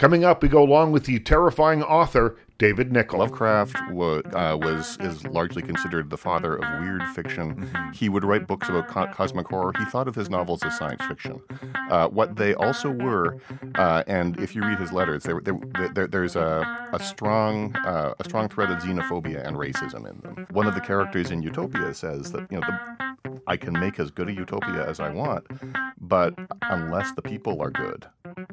Coming up, we go along with the terrifying author David Nickle. Lovecraft wa- uh, was is largely considered the father of weird fiction. Mm-hmm. He would write books about co- cosmic horror. He thought of his novels as science fiction. Uh, what they also were, uh, and if you read his letters, there, there, there, there's a, a strong uh, a strong thread of xenophobia and racism in them. One of the characters in Eutopia says that you know the, I can make as good a utopia as I want, but unless the people are good,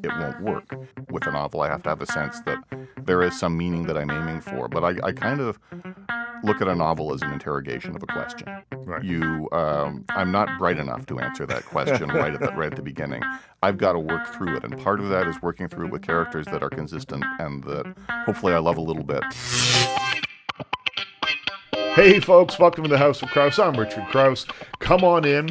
it won't work. With a novel, I have to have a sense that there is some meaning that I'm aiming for. But I, I kind of look at a novel as an interrogation of a question. Right. You, um, I'm not bright enough to answer that question right at the, right at the beginning. I've got to work through it, and part of that is working through it with characters that are consistent and that hopefully I love a little bit. Hey, folks, welcome to the House of Crouse. I'm Richard Crouse. Come on in,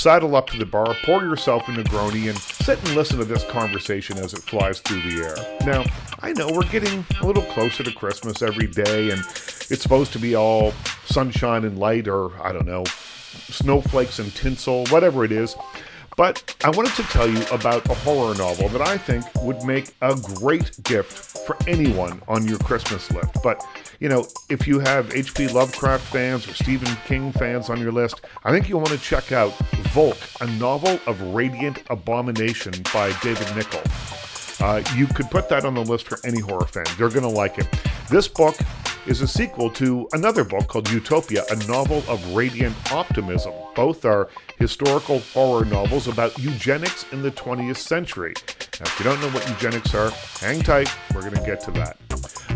saddle up to the bar, pour yourself a Negroni, and sit and listen to this conversation as it flies through the air. Now, I know we're getting a little closer to Christmas every day, and it's supposed to be all sunshine and light, or I don't know, snowflakes and tinsel, whatever it is. But I wanted to tell you about a horror novel that I think would make a great gift for anyone on your Christmas list. But, you know, if you have H.P. Lovecraft fans or Stephen King fans on your list, I think you'll want to check out Volk, a novel of radiant abomination by David Nickle. Uh, you could put that on the list for any horror fan. They're going to like it. This book is a sequel to another book called Eutopia, a novel of radiant optimism. Both are historical horror novels about eugenics in the 20th century. Now, if you don't know what eugenics are, hang tight. We're going to get to that.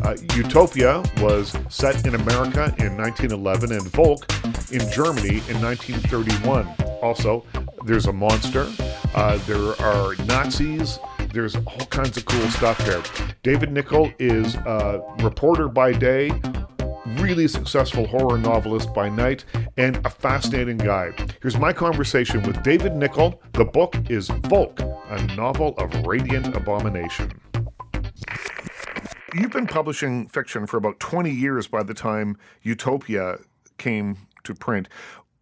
Uh, Eutopia was set in America in 1911 and Volk in Germany in 1931. Also, there's a monster, uh, there are Nazis, there's all kinds of cool stuff there. David Nickle is a reporter by day, really successful horror novelist by night, and a fascinating guy. Here's my conversation with David Nickle. The book is Volk, a novel of radiant abomination. You've been publishing fiction for about 20 years by the time Eutopia came to print.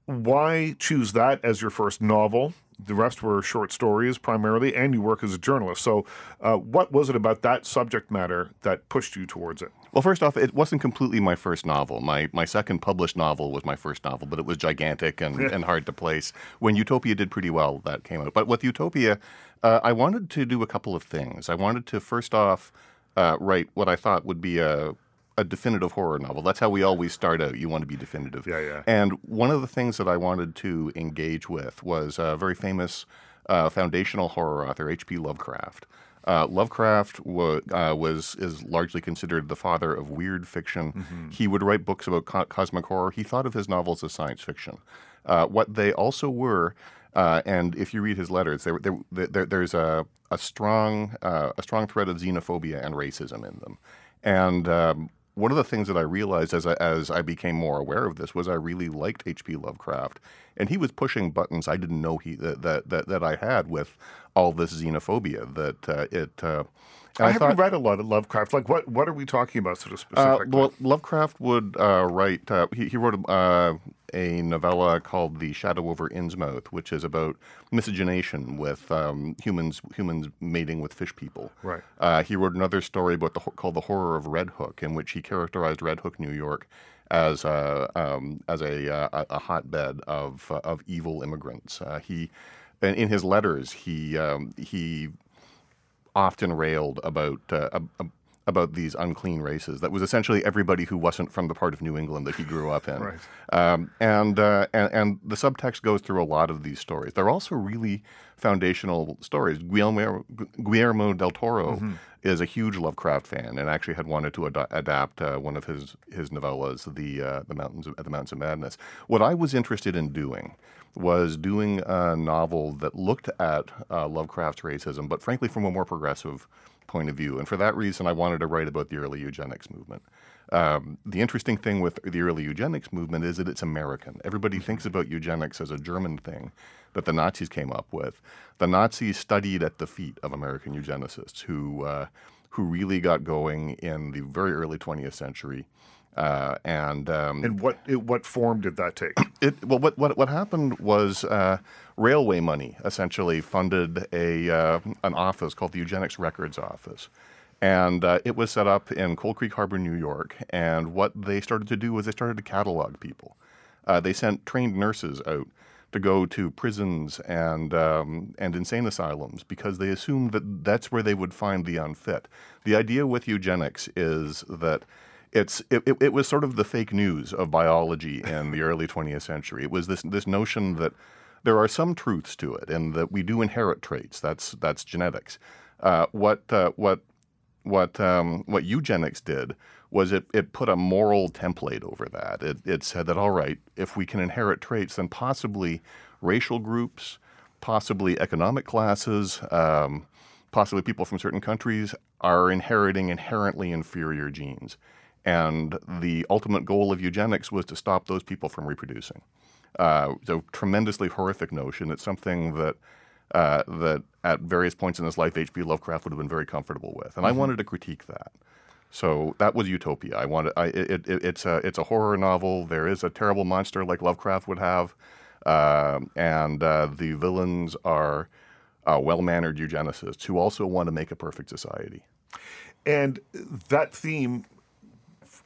Why choose that as your first novel? The rest were short stories primarily, and you work as a journalist. So, uh, what was it about that subject matter that pushed you towards it? Well, first off, it wasn't completely my first novel. My my second published novel was my first novel, but it was gigantic and, and hard to place. When Eutopia did pretty well, that came out. But with Eutopia, uh, I wanted to do a couple of things. I wanted to first off uh, write what I thought would be a a definitive horror novel. That's how we always start out. You want to be definitive. Yeah, yeah. And one of the things that I wanted to engage with was a very famous uh, foundational horror author, H.P. Lovecraft. Uh, Lovecraft wa- uh, was is largely considered the father of weird fiction. He would write books about co- cosmic horror. He thought of his novels as science fiction. Uh, what they also were, uh, and if you read his letters, there, there, there, there's a, a strong uh, a strong thread of xenophobia and racism in them. And um, one of the things that I realized as I, as I became more aware of this was I really liked H.P. Lovecraft, and he was pushing buttons I didn't know he that that that, that I had with all this xenophobia. That uh, it. Uh, I, I haven't thought, read a lot of Lovecraft. Like, what what are we talking about, sort of uh, specifically? well, Lovecraft would uh, write. Uh, he, he wrote uh, a novella called *The Shadow over Innsmouth*, which is about miscegenation with um, humans humans mating with fish people. Right. Uh, he wrote another story about the called *The Horror of Red Hook*, in which he characterized Red Hook, New York, as a um, as a, uh, a hotbed of uh, of evil immigrants. Uh, he in in his letters he um, he often railed about uh, ab- ab- about these unclean races. That was essentially everybody who wasn't from the part of New England that he grew up in. Right. Um, and, uh, and and the subtext goes through a lot of these stories. They're also really foundational stories. Guillermo, Guillermo del Toro is a huge Lovecraft fan and actually had wanted to ad- adapt uh, one of his his novellas, the uh, the mountains of, the Mountains of Madness. What I was interested in doing was doing a novel that looked at uh, Lovecraft's racism, but frankly from a more progressive point of view. And for that reason, I wanted to write about the early eugenics movement. Um, the interesting thing with the early eugenics movement is that it's American. Everybody thinks about eugenics as a German thing that the Nazis came up with. The Nazis studied at the feet of American eugenicists who uh, who really got going in the very early 20th century Uh, and um, And what it, what form did that take? it, well, what, what, what happened was uh, railway money essentially funded a, uh, an office called the Eugenics Records Office. And uh, it was set up in Cold Creek Harbor, New York. And what they started to do was they started to catalog people. Uh, they sent trained nurses out to go to prisons and um, and insane asylums because they assumed that that's where they would find the unfit. The idea with eugenics is that it's it, it, it was sort of the fake news of biology in the early 20th century. It was this this notion that there are some truths to it and that we do inherit traits. That's that's genetics. Uh, what uh, what what um, what eugenics did was it, it put a moral template over that. It, it said that all right, if we can inherit traits, then possibly racial groups, possibly economic classes, um, possibly people from certain countries are inheriting inherently inferior genes. And the ultimate goal of eugenics was to stop those people from reproducing. Uh, it's a tremendously horrific notion. It's something that uh, that at various points in his life, H.P. Lovecraft would have been very comfortable with, and I wanted to critique that. So that was Eutopia. I wanted. I, it, it, it's a it's a horror novel. There is a terrible monster like Lovecraft would have, uh, and uh, the villains are uh, well-mannered eugenicists who also want to make a perfect society. And that theme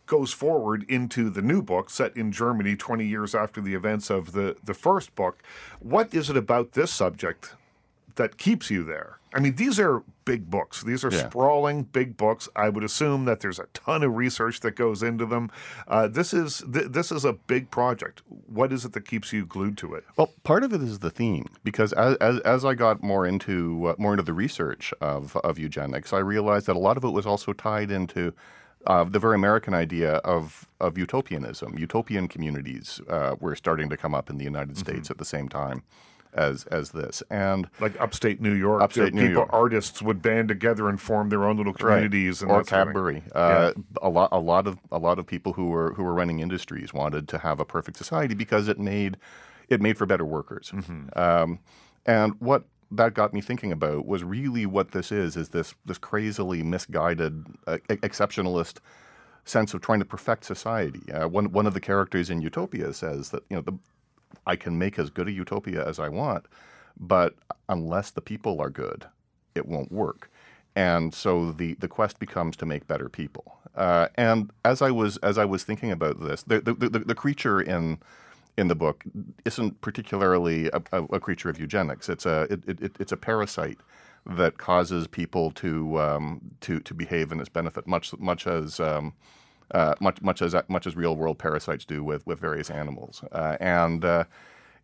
goes forward into the new book set in Germany 20 years after the events of the, the first book. What is it about this subject that keeps you there? I mean, these are big books. These are Yeah. sprawling big books. I would assume that there's a ton of research that goes into them. Uh, this is th- this is a big project. What is it that keeps you glued to it? Well, part of it is the theme because as, as, as I got more into uh, more into the research of, of eugenics, I realized that a lot of it was also tied into uh, the very American idea of of utopianism. Utopian communities uh, were starting to come up in the United States at the same time as as this, and Like upstate New York, Upstate there- New people, York. artists would band together and form their own little communities and or that sort of thing. Cadbury. Uh, A lot, a lot of, a lot of people who were who were running industries wanted to have a perfect society because it made, it made for better workers. Mm-hmm. Um, and what that got me thinking about was really what this is: is this this crazily misguided uh, exceptionalist sense of trying to perfect society. Uh, one one of the characters in Eutopia says that you know the, I can make as good a utopia as I want, but unless the people are good, it won't work. And so the, the quest becomes to make better people. Uh, and as I was as I was thinking about this, the the, the, the creature in in the book isn't particularly a, a, a creature of eugenics. It's a it, it, it's a parasite that causes people to um, to to behave in its benefit, much much as um, uh, much much as much as real world parasites do with with various animals. Uh, and uh,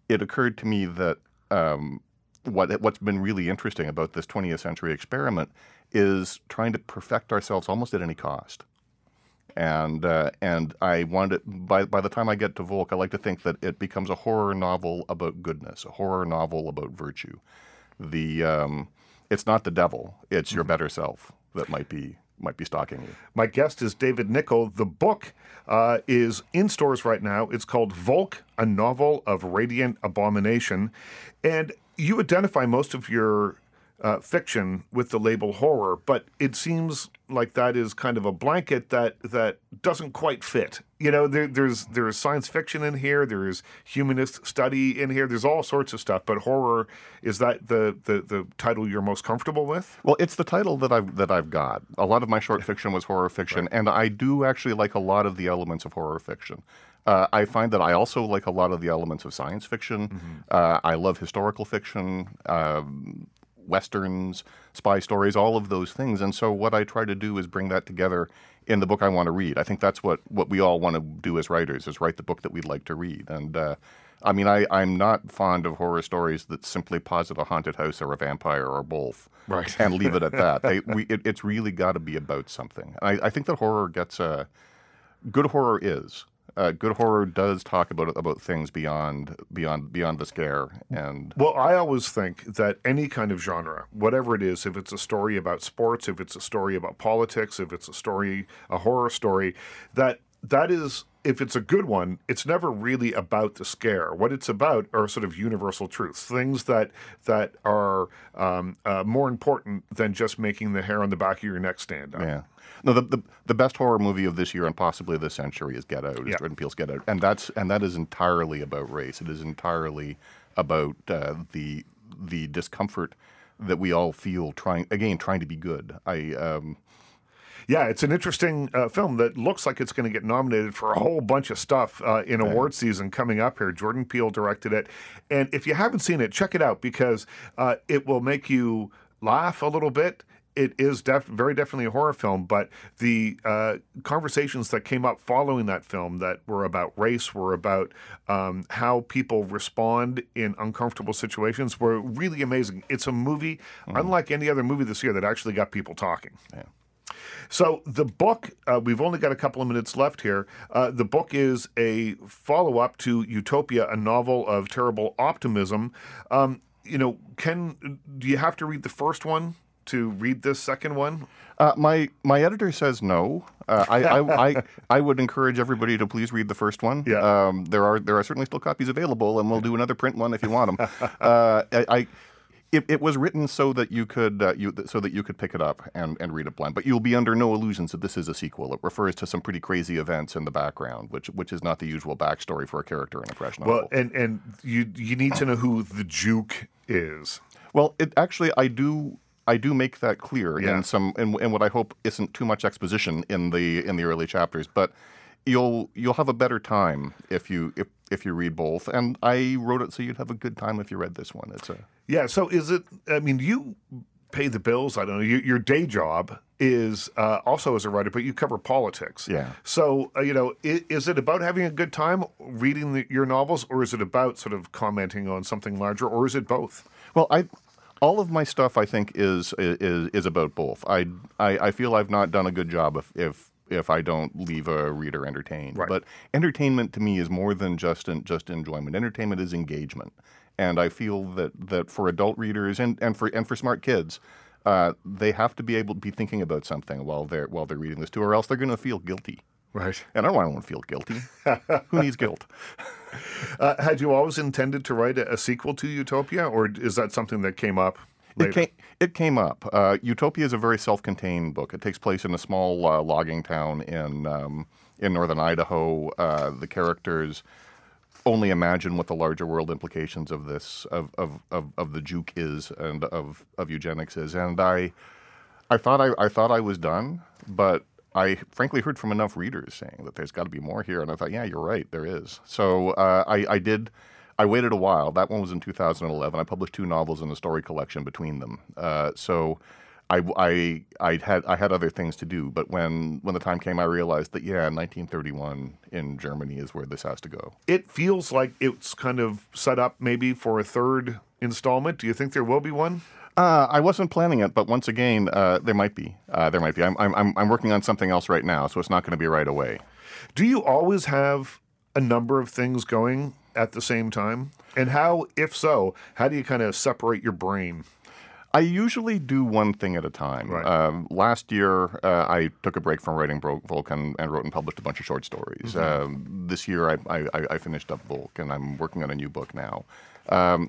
it occurred to me that um, what what's been really interesting about this 20th century experiment is trying to perfect ourselves almost at any cost. And uh, and I wanted by by the time I get to Volk, I like to think that it becomes a horror novel about goodness, a horror novel about virtue. The um, it's not the devil; it's your better self that might be might be stalking you. My guest is David Nickle. The book uh, is in stores right now. It's called Volk, a novel of radiant abomination. And you identify most of your uh, fiction with the label horror, but it seems like that is kind of a blanket that that doesn't quite fit. You know, there, there's there's science fiction in here, there's humanist study in here, there's all sorts of stuff. But horror is that the the, the title you're most comfortable with? Well, it's the title that I've that I've got. A lot of my short fiction was horror fiction, and I do actually like a lot of the elements of horror fiction. Uh, I find that I also like a lot of the elements of science fiction. Uh, I love historical fiction, um, westerns, spy stories, all of those things. And so, what I try to do is bring that together in the book I want to read. I think that's what what we all want to do as writers: is write the book that we'd like to read. And uh, I mean, I, I'm not fond of horror stories that simply posit a haunted house or a vampire or both Right. and leave it at that. They, we, it, it's really got to be about something. And I, I think that horror gets a good horror is. Uh, good horror does talk about about things beyond beyond beyond the scare and Well, I always think that any kind of genre, whatever it is, if it's a story about sports, if it's a story about politics, if it's a story, a horror story, that that is if it's a good one, it's never really about the scare. What it's about are sort of universal truths, things that that are um, uh, more important than just making the hair on the back of your neck stand up. Yeah. No, the, the the best horror movie of this year and possibly this century is Get Out. Is Yeah. Jordan Peele's Get Out, and that's and that is entirely about race. It is entirely about uh, the the discomfort that we all feel trying again trying to be good. I um, Yeah, it's an interesting uh, film that looks like it's going to get nominated for a whole bunch of stuff uh, in award season coming up here. Jordan Peele directed it. And if you haven't seen it, check it out because uh, it will make you laugh a little bit. It is def- very definitely a horror film, but the uh, conversations that came up following that film that were about race, were about um, how people respond in uncomfortable situations, were really amazing. It's a movie, unlike any other movie this year, that actually got people talking. yeah. So the book, uh, we've only got a couple of minutes left here. Uh, the book is a follow-up to Eutopia, a novel of terrible optimism. Um, you know, Ken, do you have to read the first one to read this second one? Uh, my my editor says no. Uh, I, I, I I would encourage everybody to please read the first one. Yeah. Um, there are there are certainly still copies available, and we'll do another print one if you want them. uh, I. I it, it was written so that you could uh, you so that you could pick it up and, and read it blind, but you'll be under no illusions that this is a sequel. It refers to some pretty crazy events in the background, which which is not the usual backstory for a character in a fresh novel. Well, and and you you need to know who the Juke is. Well, it actually I do I do make that clear Yeah. in some in, in what I hope isn't too much exposition in the in the early chapters, but you'll you'll have a better time if you if if you read both. And I wrote it so you'd have a good time if you read this one. It's a Yeah. So is it? I mean, you pay the bills. I don't know. Your, your day job is uh, also as a writer, but you cover politics. Yeah. So uh, you know, is, is it about having a good time reading the, your novels, or is it about sort of commenting on something larger, or is it both? Well, I all of my stuff I think is is is about both. I I, I feel I've not done a good job if if if I don't leave a reader entertained. Right. But entertainment to me is more than just just enjoyment. Entertainment is engagement, and I feel that that for adult readers and, and for and for smart kids. Uh, they have to be able to be thinking about something while they're while they're reading this too, or else they're going to feel guilty. Right. And I don't want anyone to feel guilty. Who needs guilt? Uh, had you always intended to write a, a sequel to Eutopia, or is that something that came up? Later? It came, it came up. Uh, Eutopia is a very self-contained book. It takes place in a small uh, logging town in um, in northern Idaho. Uh, the characters only imagine what the larger world implications of this of of, of, of the juke is and of, of eugenics is. And I I thought I, I thought I was done, but I frankly heard from enough readers saying that there's got to be more here, and I thought, yeah, you're right, there is. So uh, I, I did. I waited a while. That one was in 2011. I published two novels and a story collection between them. Uh, so I, I, I had I had other things to do. But when when the time came, I realized that yeah, 1931 in Germany is where this has to go. It feels like it's kind of set up maybe for a third installment. Do you think there will be one? Uh, I wasn't planning it, but once again, uh, there might be. Uh, there might be. I'm, I'm I'm working on something else right now, so it's not going to be right away. Do you always have a number of things going at the same time? And how, if so, how do you kind of separate your brain? I usually do one thing at a time. Right. Um, last year, uh, I took a break from writing Bro- Volk and, wrote and published a bunch of short stories. Um, this year, I, I, I- I finished up Volk, and I'm working on a new book now. Um,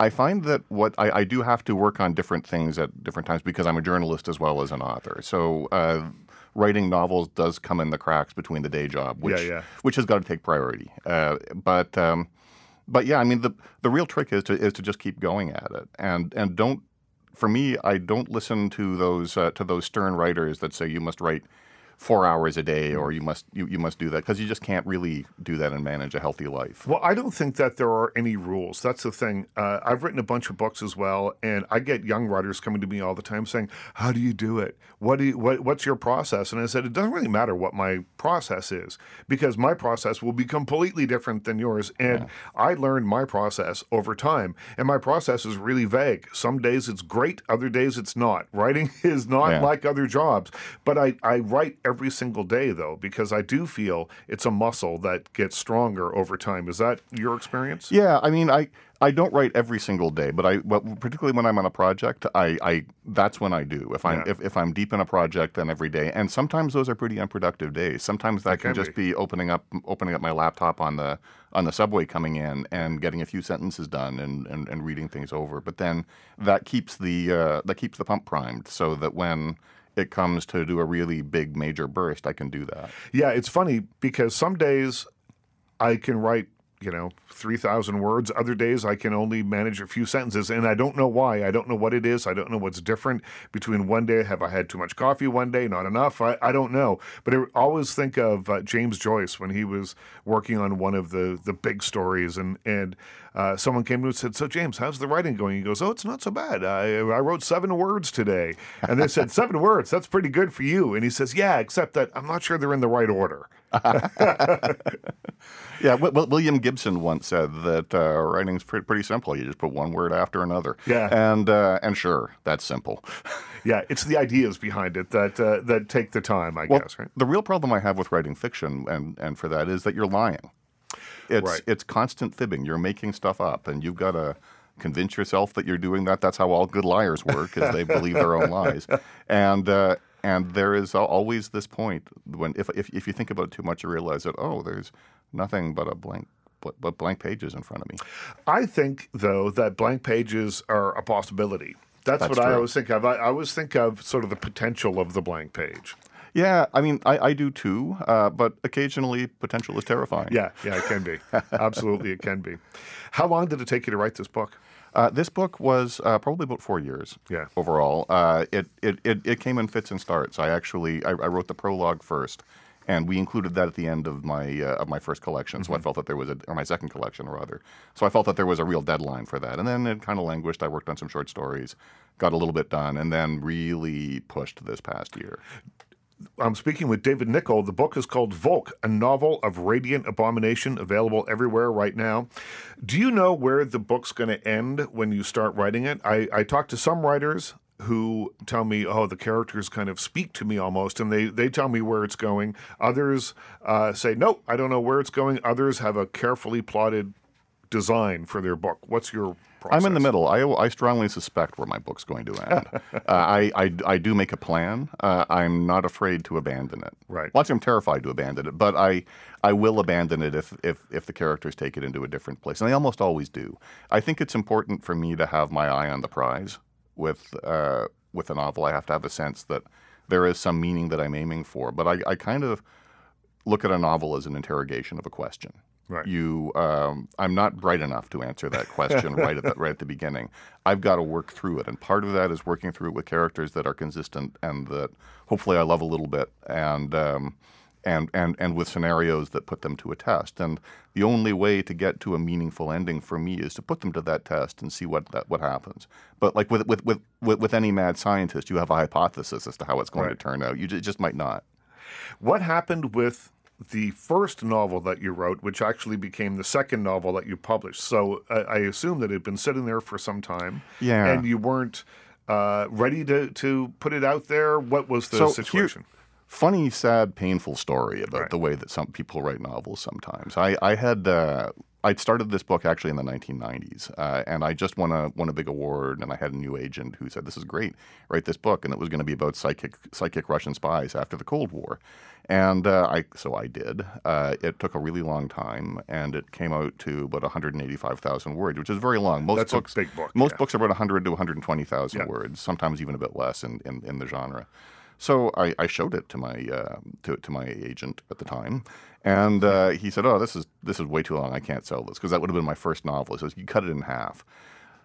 I find that what I, I do have to work on different things at different times because I'm a journalist as well as an author. So uh, writing novels does come in the cracks between the day job, which yeah. which has got to take priority. Uh, but um, but yeah, I mean the the real trick is to is to just keep going at it and and don't. For me, I don't listen to those uh, to those stern writers that say you must write four hours a day or you must you, you must do that because you just can't really do that and manage a healthy life. Well, I don't think that there are any rules. That's the thing. Uh, I've written a bunch of books as well, and I get young writers coming to me all the time saying, "How do you do it? What do you, what, what's your process?" And I said, "It doesn't really matter what my process is because my process will be completely different than yours, and I learned my process over time, and my process is really vague. Some days it's great, other days it's not. Writing is not Yeah. like other jobs, but I I write every single day though, because I do feel it's a muscle that gets stronger over time. Is that your experience? Yeah, I mean, I I don't write every single day, but I but particularly when I'm on a project, I, I that's when I do. If I'm Yeah. if, if I'm deep in a project, then every day. And sometimes those are pretty unproductive days. Sometimes that can, can just be. opening up opening up my laptop on the on the subway coming in and getting a few sentences done and, and, and reading things over. But then that keeps the uh, that keeps the pump primed so that when it comes to do a really big major burst, I can do that. Yeah, it's funny because some days I can write, you know, 3,000 words. Other days I can only manage a few sentences. And I don't know why. I don't know what it is. I don't know what's different between one day. Have I had too much coffee one day? Not enough? I, I don't know. But I always think of uh, James Joyce when he was working on one of the, the big stories. And, and uh, someone came to him and said, So, James, how's the writing going? He goes, Oh, it's not so bad. I, I wrote seven words today. And they said, Seven words? That's pretty good for you. And he says, Yeah, except that I'm not sure they're in the right order. Yeah, Wi- Wi- William Gibson once said that uh, writing's pretty, pretty simple. You just put one word after another. Yeah. and uh, and sure, that's simple. Yeah, it's the ideas behind it that uh, that take the time, I Well, guess, right? the real problem I have with writing fiction, and and for that, is that you're lying. It's Right. it's constant fibbing. You're making stuff up, and you've got to convince yourself that you're doing that. That's how all good liars work, is they believe their own lies. And uh, and there is always this point when if, if if you think about it too much, you realize that oh, there's nothing but a blank but, but blank pages in front of me. I think, though, that blank pages are a possibility. That's, That's what I always think of. I, I always think of sort of the potential of the blank page. Yeah, I mean, I, I do too, uh, but occasionally potential is terrifying. Yeah, yeah, it can be. Absolutely, it can be. How long did it take you to write this book? Uh, this book was uh, probably about four years. Yeah. Overall, uh, it, it it it came in fits and starts. I actually I, I wrote the prologue first, and we included that at the end of my uh, of my first collection. So I felt that there was a or my second collection rather. So I felt that there was a real deadline for that, and then it kind of languished. I worked on some short stories, got a little bit done, and then really pushed this past year. I'm speaking with David Nickle. The book is called Volk, a novel of radiant abomination, available everywhere right now. Do you know where the book's going to end when you start writing it? I, I talked to some writers who tell me, oh, the characters kind of speak to me almost, and they, they tell me where it's going. Others uh, say, nope, I don't know where it's going. Others have a carefully plotted design for their book. What's your process? I'm in the middle. I, I strongly suspect where my book's going to end. uh, I, I, I do make a plan. Uh, I'm not afraid to abandon it. Right. Well, actually, I'm terrified to abandon it, but I, I will abandon it if, if, if the characters take it into a different place. And they almost always do. I think it's important for me to have my eye on the prize with, uh, with a novel. I have to have a sense that there is some meaning that I'm aiming for. But I, I kind of look at a novel as an interrogation of a question. Right. You, um, I'm not bright enough to answer that question right at the, right at the beginning. I've got to work through it, and part of that is working through it with characters that are consistent and that hopefully I love a little bit, and um, and and and with scenarios that put them to a test. And the only way to get to a meaningful ending for me is to put them to that test and see what that, what happens. But like with with, with with any mad scientist, you have a hypothesis as to how it's going Right. to turn out. You it just might not. What happened with the first novel that you wrote, which actually became the second novel that you published? So uh, I assume that it had been sitting there for some time. Yeah. And you weren't uh, ready to, to put it out there. What was the So here- situation? funny, sad, painful story about Right. the way that some people write novels sometimes. I, I had uh, I'd started this book actually in the 1990s, uh, and I just won a won a big award, and I had a new agent who said, "This is great, write this book," and it was going to be about psychic psychic Russian spies after the Cold War, and uh, I so I did. Uh, it took a really long time, and it came out to about 185,000 words, which is very long. Most That's a books big book, Most yeah. books are about 100 to 120,000 Yeah. words, sometimes even a bit less in, in, in the genre. So I, I showed it to my uh, to, to my agent at the time, and uh, he said, "Oh, this is this is way too long. I can't sell this because that would have been my first novel." He "You cut it in half."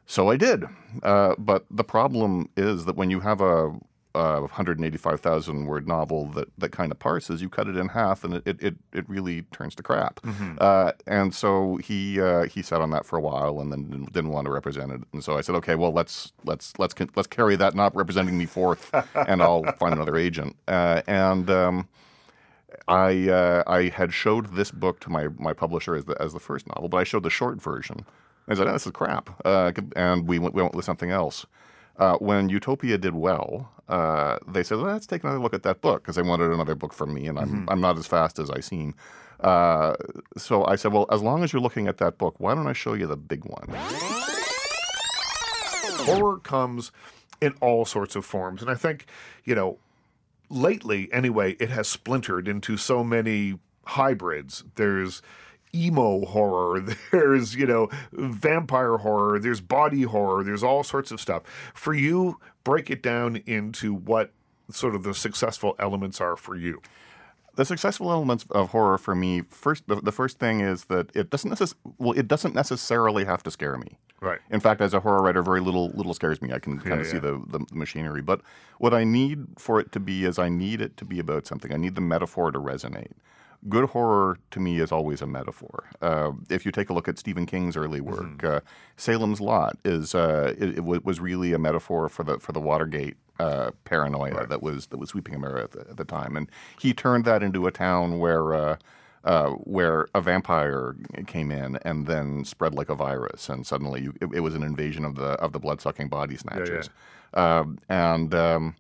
So I did, uh, but the problem is that when you have a, a 185,000 word novel that, that kind of parses, you cut it in half, and it, it, it, really turns to crap. Uh, and so he uh, he sat on that for a while, and then didn't, didn't want to represent it. And so I said, okay, well let's let's let's let's carry that not representing me forth, and I'll find another agent. Uh, and um, I uh, I had showed this book to my, my publisher as the as the first novel, but I showed the short version. I said, "Oh, "This is crap," uh, and we went, we went with something else. Uh, when Eutopia did well, uh, they said, well, let's take another look at that book because they wanted another book from me, and I'm, Mm-hmm. I'm not as fast as I seem. Uh, so I said, well, as long as you're looking at that book, why don't I show you the big one? horror comes in all sorts of forms. And I think, you know, lately, anyway, it has splintered into so many hybrids. There's emo horror, there's, you know, vampire horror, there's body horror, there's all sorts of stuff. For you, break it down into what sort of the successful elements are for you. the successful elements of horror for me first the, the first thing is that it doesn't necess- well it doesn't necessarily have to scare me Right. in fact as a horror writer very little little scares me i can kind of yeah. see the, the machinery but what i need for it to be is i need it to be about something i need the metaphor to resonate good horror to me is always a metaphor. Uh, if you take a look at Stephen King's early work, uh, Salem's Lot is uh, it, it wa- was really a metaphor for the for the Watergate uh, paranoia that was that was sweeping America at the, at the time, and he turned that into a town where. Uh, uh, where a vampire came in and then spread like a virus, and suddenly you, it, it was an invasion of the of the blood sucking body snatchers, Um, and um,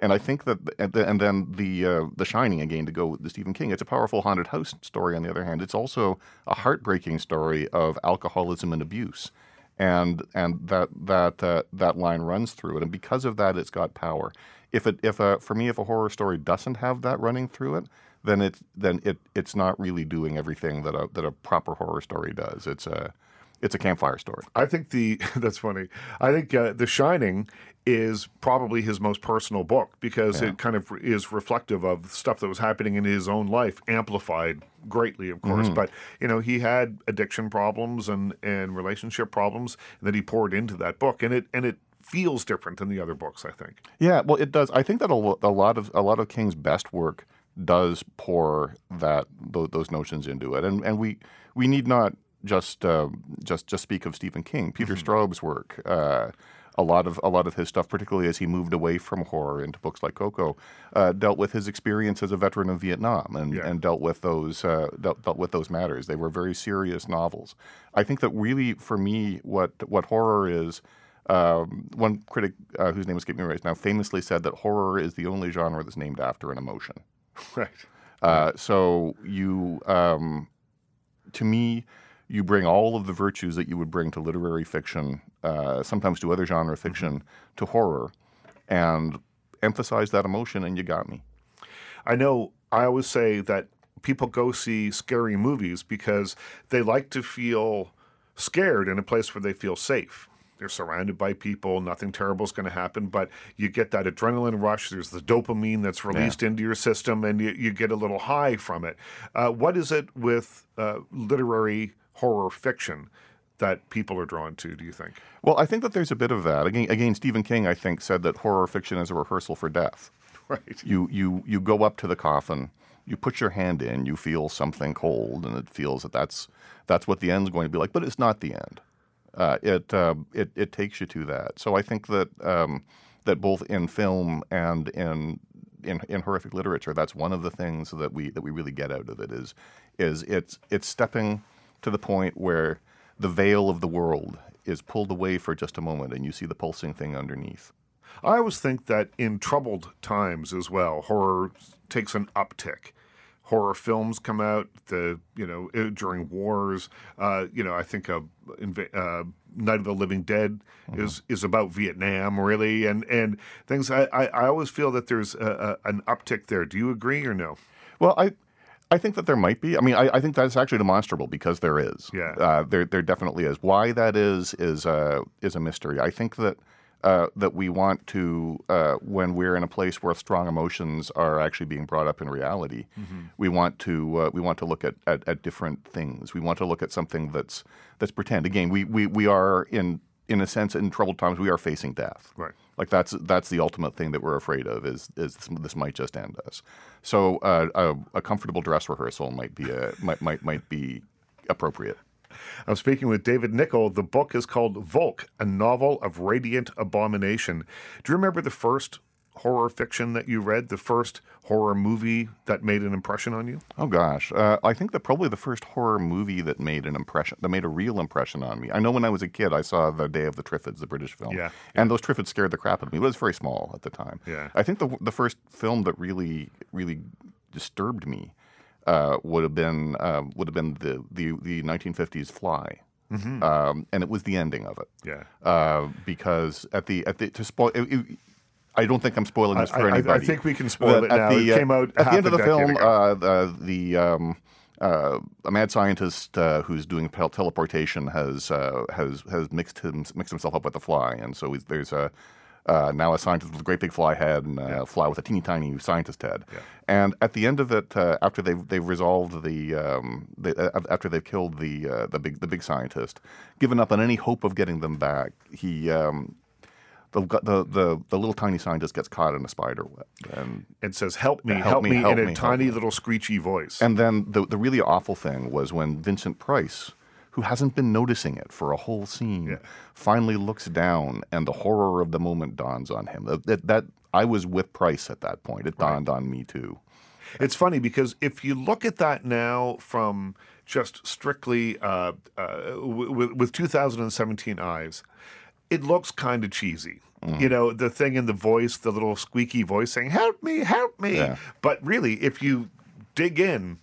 and I think that and then the uh, the Shining again to go with the Stephen King. It's a powerful haunted house story. On the other hand, it's also a heartbreaking story of alcoholism and abuse, and and that that uh, that line runs through it. And because of that, it's got power. If it if a for me if a horror story doesn't have that running through it, then it then it it's not really doing everything that a that a proper horror story does. It's a it's a campfire story. I think the that's funny. I think uh, The Shining is probably his most personal book because it kind of is reflective of stuff that was happening in his own life, amplified greatly, of course. But you know, he had addiction problems and and relationship problems that he poured into that book, and it and it feels different than the other books. I think. Yeah, well, it does. I think that a, a lot of a lot of King's best work does pour that those, those notions into it, and and we we need not just uh, just just speak of Stephen King. Peter Straub's work. Uh, a lot of a lot of his stuff, particularly as he moved away from horror into books like Koko, uh, dealt with his experience as a veteran of Vietnam and, Yeah. and dealt with those uh, dealt, dealt with those matters. They were very serious novels. I think that really, for me, what what horror is, um, one critic uh, whose name escapes me right now famously said that horror is the only genre that's named after an emotion. Right. Uh, so you, um, to me, you bring all of the virtues that you would bring to literary fiction, uh, sometimes to other genre fiction, to horror, and emphasize that emotion, and you got me. I know I always say that people go see scary movies because they like to feel scared in a place where they feel safe. They're surrounded by people, nothing terrible is going to happen, but you get that adrenaline rush. There's the dopamine that's released into your system, and you, you get a little high from it. Uh, what is it with uh, literary horror fiction that people are drawn to, do you think? Well, I think that there's a bit of that. Again, again, Stephen King, I think, said that horror fiction is a rehearsal for death. Right. You you you go up to the coffin, you put your hand in, you feel something cold, and it feels that that's that's what the end's going to be like. But it's not the end. Uh, it, uh, it it takes you to that. So I think that um, that both in film and in, in in horrific literature, that's one of the things that we that we really get out of it is is it's it's stepping to the point where the veil of the world is pulled away for just a moment, and you see the pulsing thing underneath. I always think that in troubled times as well, horror takes an uptick. Horror films come out the you know eh, during wars. Uh, you know I think a uh, Night of the Living Dead is is about Vietnam really, and and things. I, I, I always feel that there's a, a, an uptick there. Do you agree or no? Well, I I think that there might be. I mean, I, I think that's actually demonstrable because there is. Yeah. Uh, there there definitely is. Why that is is uh, is a mystery. I think that. Uh, that we want to, uh, when we're in a place where strong emotions are actually being brought up in reality, we want to uh, we want to look at, at, at different things. We want to look at something that's that's pretend. Again, we, we, we are in in a sense in troubled times. We are facing death. Right. Like that's that's the ultimate thing that we're afraid of is is this, this might just end us. So uh, a, a comfortable dress rehearsal might be a might might might be appropriate. I'm speaking with David Nickle. The book is called Volk, a novel of radiant abomination. Do you remember the first horror fiction that you read? The first horror movie that made an impression on you? Oh gosh, uh, I think that probably the first horror movie that made an impression, that made a real impression on me. I know when I was a kid, I saw The Day of the Triffids, the British film, Yeah. and those Triffids scared the crap out of me. But I was very small at the time. Yeah. I think the the first film that really really disturbed me uh, would have been uh, would have been the the the 1950s Fly. Um, and it was the ending of it. Yeah. Uh, because at the at the to spoil, it, it- I don't think I'm spoiling this I- for I- I think we can spoil it at now. It uh, came out at half the end of the film. Uh, the the um, uh, a mad scientist uh, who's doing teleportation has uh, has has mixed him, mixed himself up with the fly, and so he's, there's a uh, now a scientist with a great big fly head and a fly with a teeny tiny scientist head. And at the end of it, uh, after they've they've resolved the, um, the uh, after they've killed the uh, the big the big scientist, given up on any hope of getting them back, he. Um, the, the the the little tiny scientist gets caught in a spider web, and It says, "Help me, Help help, me, me," help in a me, help tiny me. little screechy voice. and then the the really awful thing was when Vincent Price, who hasn't been noticing it for a whole scene, finally looks down and the horror of the moment dawns on him. That, that, I was with Price at that point. It dawned on me too. It's funny because if you look at that now from just strictly uh, uh, with, with 2017 eyes, it looks kind of cheesy. Mm. You know, the thing in the voice, the little squeaky voice saying, Help me, help me. Yeah. But really, if you dig in,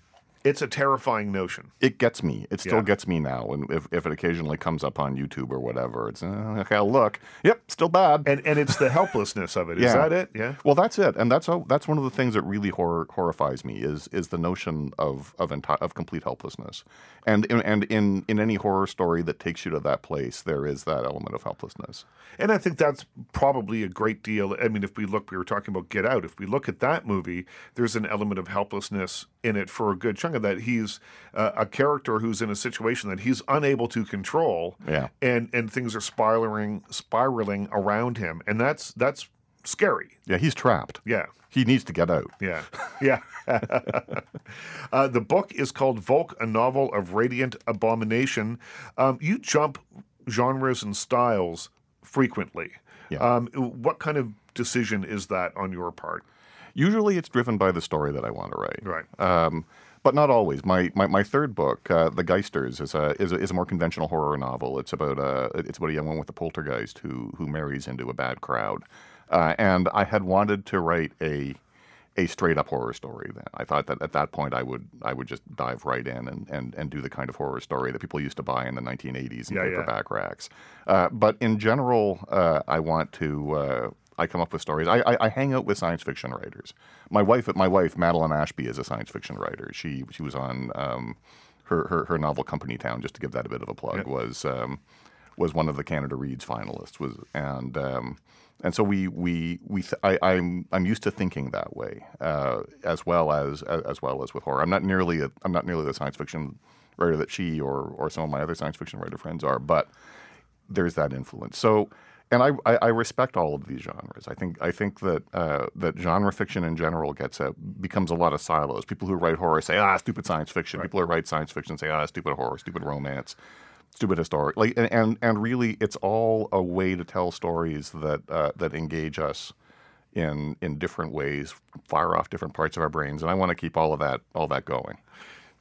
it's a terrifying notion. It gets me. It still Yeah. gets me now. And if, if it occasionally comes up on YouTube or whatever, it's uh, okay. I'll look. Yep, still bad. And and it's the helplessness of it. Is Yeah. that it? Yeah. Well, that's it, and that's how, that's one of the things that really horror, horrifies me is is the notion of of enti- of complete helplessness, and and in in any horror story that takes you to that place, there is that element of helplessness. And I think that's probably a great deal. I mean, if we look, we were talking about Get Out. If we look at that movie, there's an element of helplessness in it for a good chunk of that. He's uh, a character who's in a situation that he's unable to control, Yeah. and and things are spiraling spiraling around him, and that's that's scary. Yeah, he's trapped. Yeah. He needs to get out. Yeah, yeah. uh, the book is called Volk, a novel of radiant abomination. Um, you jump genres and styles frequently. Yeah. Um, what kind of decision is that on your part? Usually, it's driven by the story that I want to write. Right. Um, but not always. My, my, my third book, uh, The Geisters, is a, is a is a more conventional horror novel. It's about a it's about a young woman with a poltergeist who who marries into a bad crowd, uh, and I had wanted to write a a straight up horror story. Then I thought that at that point I would I would just dive right in and, and, and do the kind of horror story that people used to buy in the 1980s in Yeah, yeah. paperback racks. Uh, but in general, uh, I want to. I come up with stories. I, I, I hang out with science fiction writers. My wife, my wife, Madeline Ashby, is a science fiction writer. She she was on um, her, her her novel Company Town. Just to give that a bit of a plug, was um, was one of the Canada Reads finalists. Was and um, and so we we we th- I, I'm I'm used to thinking that way uh, as well as, as as well as with horror. I'm not nearly a, I'm not nearly the science fiction writer that she or or some of my other science fiction writer friends are, but there's that influence. So, and I, I, I respect all of these genres. I think I think that uh, that genre fiction in general gets a becomes a lot of silos. People who write horror say ah stupid science fiction. People who write science fiction say ah stupid horror, stupid romance, stupid historic. Like and and, and really, it's all a way to tell stories that uh, that engage us. In, in different ways, fire off different parts of our brains, and I want to keep all of that all that going.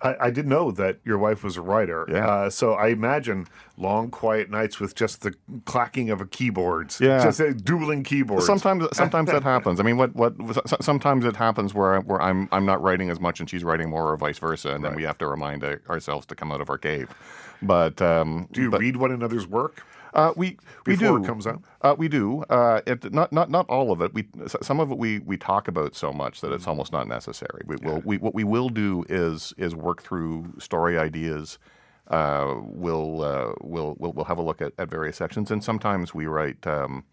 I, I didn't know that your wife was a writer. Yeah. Uh, so I imagine long, quiet nights with just the clacking of a keyboards. Yeah. Just uh, dueling keyboards. Sometimes, sometimes that happens. I mean, what, what? Sometimes it happens where, I- where I'm, I'm not writing as much and she's writing more, or vice versa, and then we have to remind uh, ourselves to come out of our cave. But um, Do you but, read one another's work uh, we we before do it comes out? Uh, we do. Uh, it, not not not all of it. We some of it we, we talk about so much that it's almost not necessary. We will we what we will do is is work through story ideas. Uh, we'll, uh, we'll we'll we'll have a look at, at various sections, and sometimes we write. Um,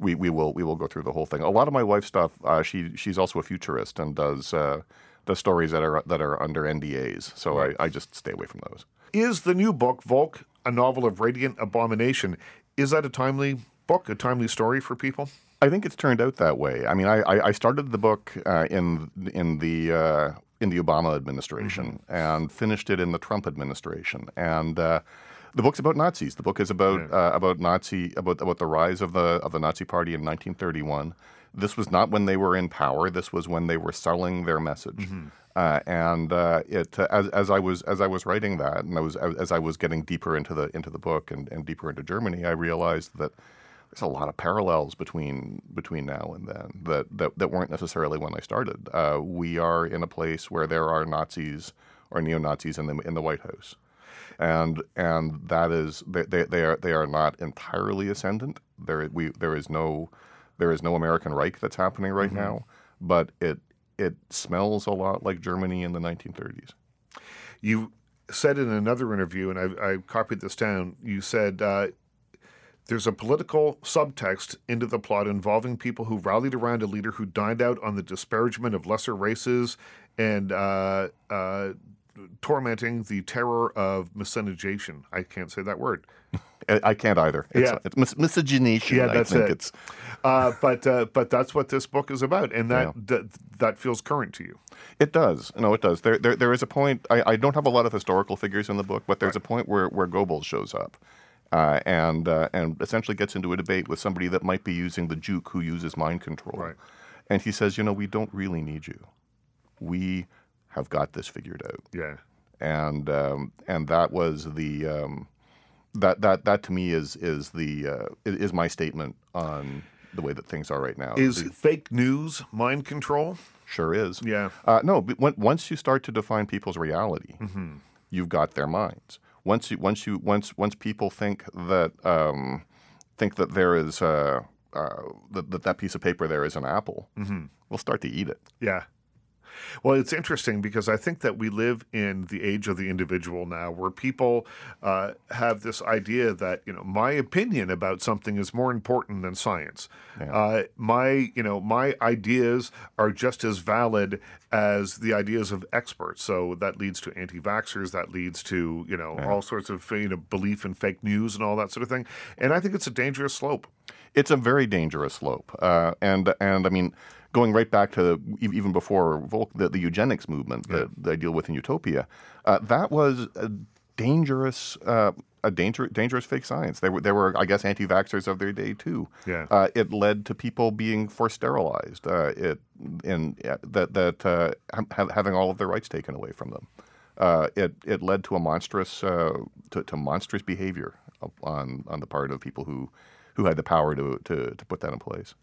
we, we will we will go through the whole thing. A lot of my wife's stuff. Uh, she she's also a futurist and does does stories that are that are under NDAs. So I, I just stay away from those. Is the new book, Volk, a novel of radiant abomination, is that a timely book, a timely story for people? I think it's turned out that way. I mean, I, I I started the book uh, in in the uh, in the Obama administration and finished it in the Trump administration. And uh, the book's about Nazis. The book is about uh, about Nazi about about the rise of the of the Nazi Party in 1931. This was not when they were in power. This was when they were selling their message. Uh, and uh, it uh, as, as I was as I was writing that, and I was as I was getting deeper into the into the book and, and deeper into Germany, I realized that there's a lot of parallels between between now and then that that, that weren't necessarily when I started. Uh, we are in a place where there are Nazis or neo Nazis in the in the White House, and and that is they, they, they are they are not entirely ascendant. There we there is no there is no American Reich that's happening right now, but it it smells a lot like Germany in the 1930s. You said in another interview, and I, I copied this down. You said uh, there's a political subtext into the plot involving people who rallied around a leader who dined out on the disparagement of lesser races and uh, uh, tormenting the terror of miscegenation. I can't say that word. I, can't either. It's, Yeah. it's mis- miscegenation. Yeah, that's I think it. it's Uh, but uh, but that's what this book is about, and that, Yeah. that that feels current to you. It does. No, it does. There, there, there is a point. I, I don't have a lot of historical figures in the book, but there's a point where, where Goebbels shows up, uh, and uh, and essentially gets into a debate with somebody that might be using the juke who uses mind control. Right. And he says, you know, we don't really need you. We have got this figured out. Yeah. And um, and that was the um, that that that to me is is the uh, is my statement on the way that things are right now. Is The- fake news mind control? sure is. Yeah. Uh, no, but when, once you start to define people's reality, Mm-hmm. you've got their minds. Once you, once you, once, once people think that um, think that there is uh, uh, that, that that piece of paper there is an apple, Mm-hmm. we'll start to eat it. Yeah. Well, it's interesting because I think that we live in the age of the individual now, where people uh, have this idea that you know my opinion about something is more important than science. Uh, my you know my ideas are just as valid as the ideas of experts. So that leads to anti-vaxxers. That leads to you know all sorts of you know belief in fake news and all that sort of thing. And I think it's a dangerous slope. It's a very dangerous slope, uh, and and I mean, going right back to even before Volk, the, the eugenics movement that, that I deal with in Eutopia, uh, that was a dangerous. Uh, a danger, dangerous fake science. There were, there were, I guess, anti-vaxxers of their day too. Yeah. Uh, it led to people being forced sterilized. Uh, it and yeah, that that uh, ha- having all of their rights taken away from them. Uh, it it led to a monstrous uh, to, to monstrous behavior on on the part of people who who had the power to to, to put that in place.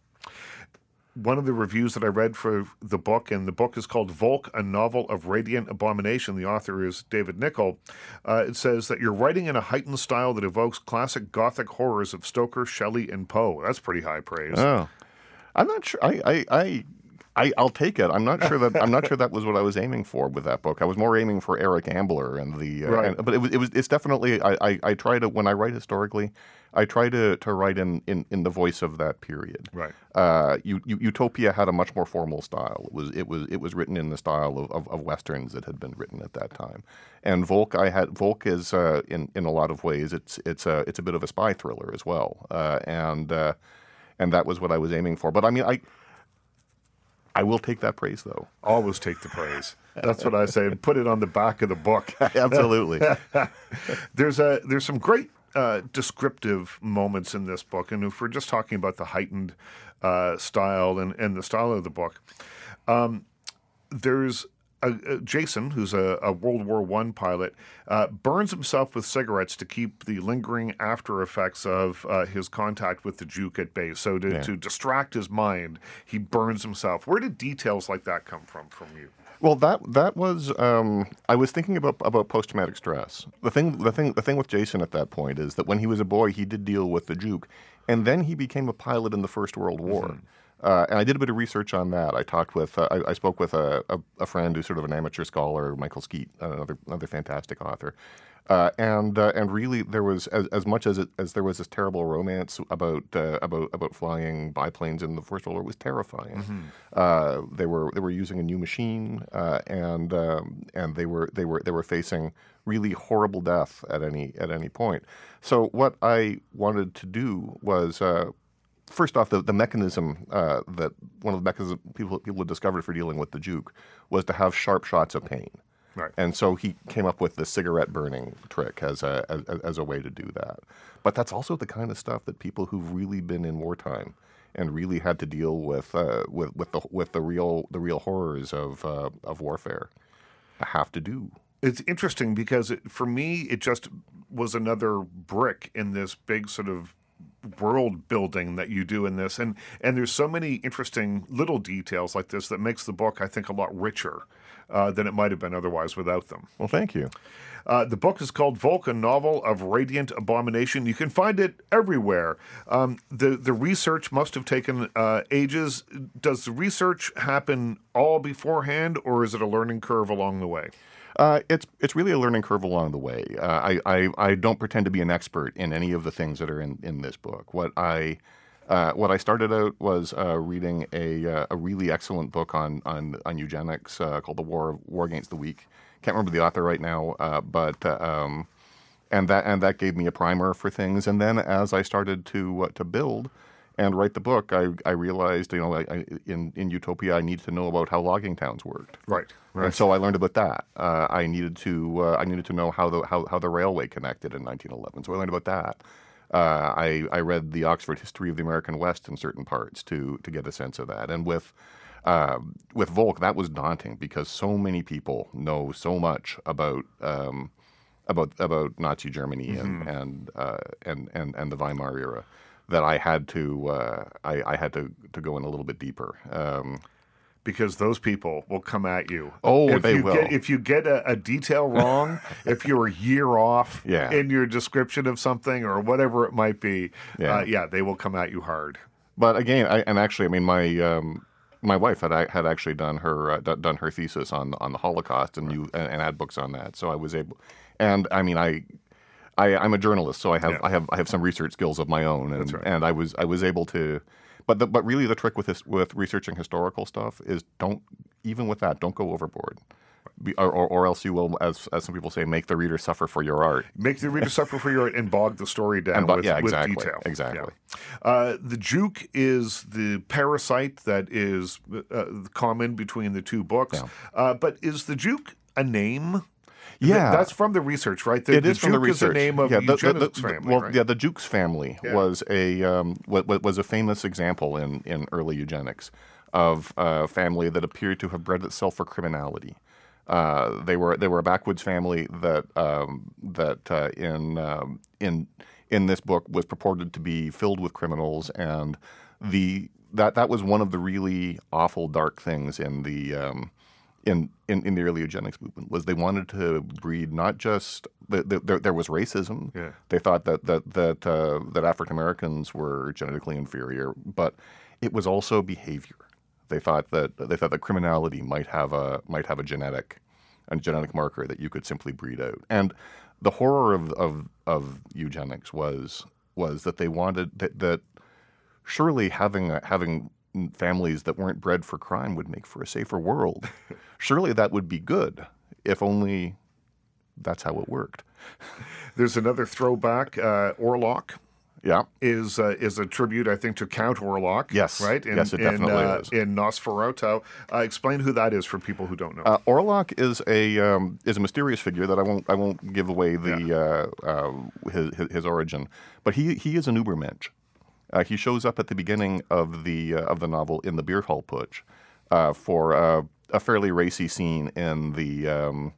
One of the reviews that I read for the book, and the book is called Volk, a novel of radiant abomination. The author is David Nickle. Uh, it says that you're writing in a heightened style that evokes classic Gothic horrors of Stoker, Shelley, and Poe. That's pretty high praise. Oh, I'm not sure. I I. I I, I'll take it. I'm not sure that I'm not sure that was what I was aiming for with that book. I was more aiming for Eric Ambler and the. Uh, Right. and- but it was, it was. It's definitely. I, I, I try to when I write historically, I try to, to write in, in, in the voice of that period. Right. Uh, U, U, Eutopia had a much more formal style. It was it was it was written in the style of, of, of westerns that had been written at that time. And Volk, I had Volk is uh, in in a lot of ways it's it's a it's a bit of a spy thriller as well. Uh, and uh, and that was what I was aiming for. But I mean I. I will take that praise though. Always take the praise. That's what I say, and put it on the back of the book. Absolutely. there's a there's some great uh, descriptive moments in this book, and if we're just talking about the heightened uh, style and, and the style of the book, um, there's a, a Jason, who's a, a World War One pilot, uh, burns himself with cigarettes to keep the lingering after effects of uh, his contact with the Juke at base. So to, to distract his mind, he burns himself. Where did details like that come from from you? Well, that that was um, I was thinking about about post traumatic stress. The thing the thing the thing with Jason at that point is that when he was a boy, he did deal with the juke, and then he became a pilot in the First World War. Uh, and I did a bit of research on that. I talked with, uh, I, I spoke with a, a, a friend who's sort of an amateur scholar, Michael Skeet, another another fantastic author. Uh, and uh, and really, there was as, as much as it, as there was this terrible romance about uh, about about flying biplanes in the First World War, it was terrifying. Uh, they were they were using a new machine, uh, and um, and they were they were they were facing really horrible death at any at any point. So what I wanted to do was. Uh, First off, the, the mechanism uh, that one of the mechanisms people people had discovered for dealing with the juke was to have sharp shots of pain. Right. And so he came up with the cigarette burning trick as a as, as a way to do that. But that's also the kind of stuff that people who've really been in wartime and really had to deal with uh, with with the with the real the real horrors of uh, of warfare have to do. It's interesting because it, for me, it just was another brick in this big sort of world building that you do in this and and there's so many interesting little details like this that makes the book i think a lot richer uh, than it might have been otherwise without them Well, thank you. uh, the book is called Vulcan Novel of Radiant Abomination. You can find it everywhere. Um, the the research must have taken uh, ages. Does the research happen all beforehand, or is it a learning curve along the way? Uh, it's it's really a learning curve along the way. Uh, I, I I don't pretend to be an expert in any of the things that are in, in this book. What I uh, what I started out was uh, reading a uh, a really excellent book on on, on eugenics uh, called The War War Against the Weak. Can't remember the author right now, uh, but um, and that and that gave me a primer for things. And then as I started to uh, to build and write the book, I, I realized you know I, I, in in Eutopia I needed to know about how logging towns worked. Right. And so I learned about that. Uh, I needed to uh, I needed to know how the how, how the railway connected in 1911. So I learned about that. Uh, I I read the Oxford History of the American West in certain parts to to get a sense of that. And with uh, with Volk, that was daunting because so many people know so much about um, about about Nazi Germany and and, uh, and and and the Weimar era that I had to uh, I, I had to to go in a little bit deeper. Um, because those people will come at you. Oh, if they you will. Get, if you get a, a detail wrong, if you're a year off Yeah. in your description of something or whatever it might be, Yeah. uh, yeah, they will come at you hard. But again, I, and actually, I mean, my um, my wife had had actually done her uh, d- done her thesis on on the Holocaust and you and, and had books on that, so I was able. And I mean, I. I, I'm a journalist, so I have Yeah. I have I have some research skills of my own, and right. and I was I was able to, but the, but really the trick with this with researching historical stuff is don't even with that don't go overboard, Be, or, or or else you will as as some people say make the reader suffer for your art. Make the reader suffer for your art and bog the story down bo- with, yeah, with exactly, detail. exactly. Yeah. Uh, the juke is the parasite that is uh, common between the two books. Yeah. Uh, but is the juke a name? Yeah. that's from the research, right? The, It is from the research. Is the name of yeah, the, the, the, the- family, well, right? yeah, the Jukes family Yeah. was a um, what, was a famous example in in early eugenics of a family that appeared to have bred itself for criminality. Uh, they were they were a backwoods family that um, that uh, in um, in in this book was purported to be filled with criminals, and the that that was one of the really awful dark things in the um, in, in, in the early eugenics movement was they wanted to breed not just the, the, there, there was racism. Yeah. They thought that that that uh, that African Americans were genetically inferior, but it was also behavior. They thought that they thought that criminality might have a might have a genetic a genetic marker that you could simply breed out. And the horror of of, of eugenics was was that they wanted that, that surely having a, having families that weren't bred for crime would make for a safer world. surely that would be good, if only that's how it worked. There's another throwback. Uh, Orlok Yeah. is uh, is a tribute, I think, to Count Orlok. Yes. right. In, Yes, it in, definitely uh, is. In Nosferatu. Uh, explain who that is for people who don't know. Uh, Orlok is a um, is a mysterious figure that I won't I won't give away the uh, uh, his, his his origin, but he he is an Ubermensch. Uh, he shows up at the beginning of the uh, of the novel in the beer hall putsch uh, for uh, a fairly racy scene in the um,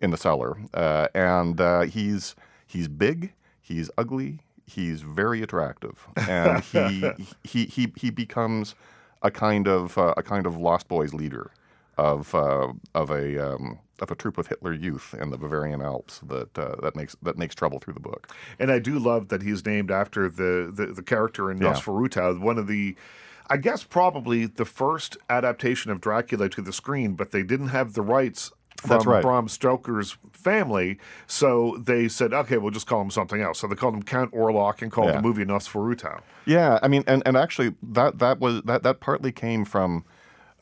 in the cellar, uh, and uh, he's he's big, he's ugly, he's very attractive, and he he he he becomes a kind of uh, a kind of lost boys leader of uh, of a um, of a troop of Hitler youth in the Bavarian Alps that uh, that makes that makes trouble through the book. And I do love that he's named after the the, the character in Yeah. Nosferatu, one of the, I guess probably the first adaptation of Dracula to the screen, but they didn't have the rights from That's right. Bram Stoker's family, so they said, okay, we'll just call him something else. So they called him Count Orlok and called Yeah. the movie Nosferatu. Yeah, I mean, and, and actually that that was that that partly came from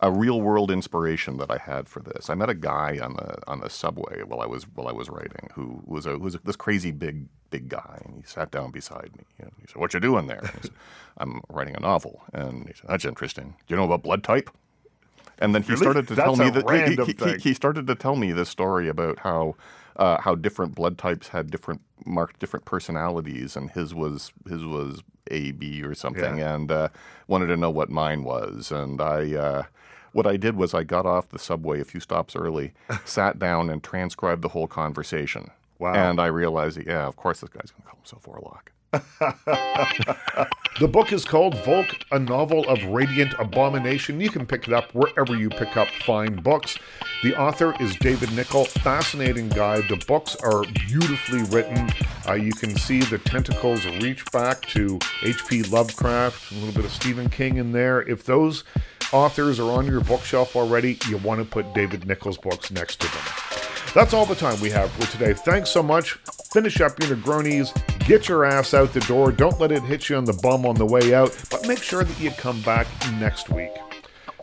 a real world inspiration that I had for this. I met a guy on the on the subway while I was while I was writing who was a who was a, this crazy big big guy, and he sat down beside me. And he said, "What you doing there?" Said, "I'm writing a novel." And he said, "That's interesting. Do you know about blood type?" And then he Really? started to tell me that he, he, he started to tell me this story about how uh, how different blood types had different marked different personalities, and his was his was A B or something, Yeah. and uh, wanted to know what mine was, and I. Uh, what I did was I got off the subway a few stops early, sat down, and transcribed the whole conversation. Wow. And I realized, that, yeah, of course this guy's going to call himself Orlok. The book is called Volk, a novel of radiant abomination. You can pick it up wherever you pick up fine books. The author is David Nickle. Fascinating guy. The books are beautifully written. Uh, you can see the tentacles reach back to H.P. Lovecraft, a little bit of Stephen King in there. If those authors are on your bookshelf already, you want to put David Nickle's books next to them. That's all the time we have for today. Thanks so much. Finish up your Negronis. Get your ass out the door. Don't let it hit you on the bum on the way out, but make sure that you come back next week.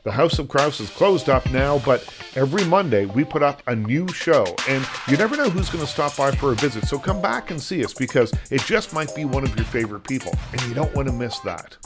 The House of Crouse is closed up now, but every Monday we put up a new show, and you never know who's going to stop by for a visit. So come back and see us because it just might be one of your favorite people, and you don't want to miss that.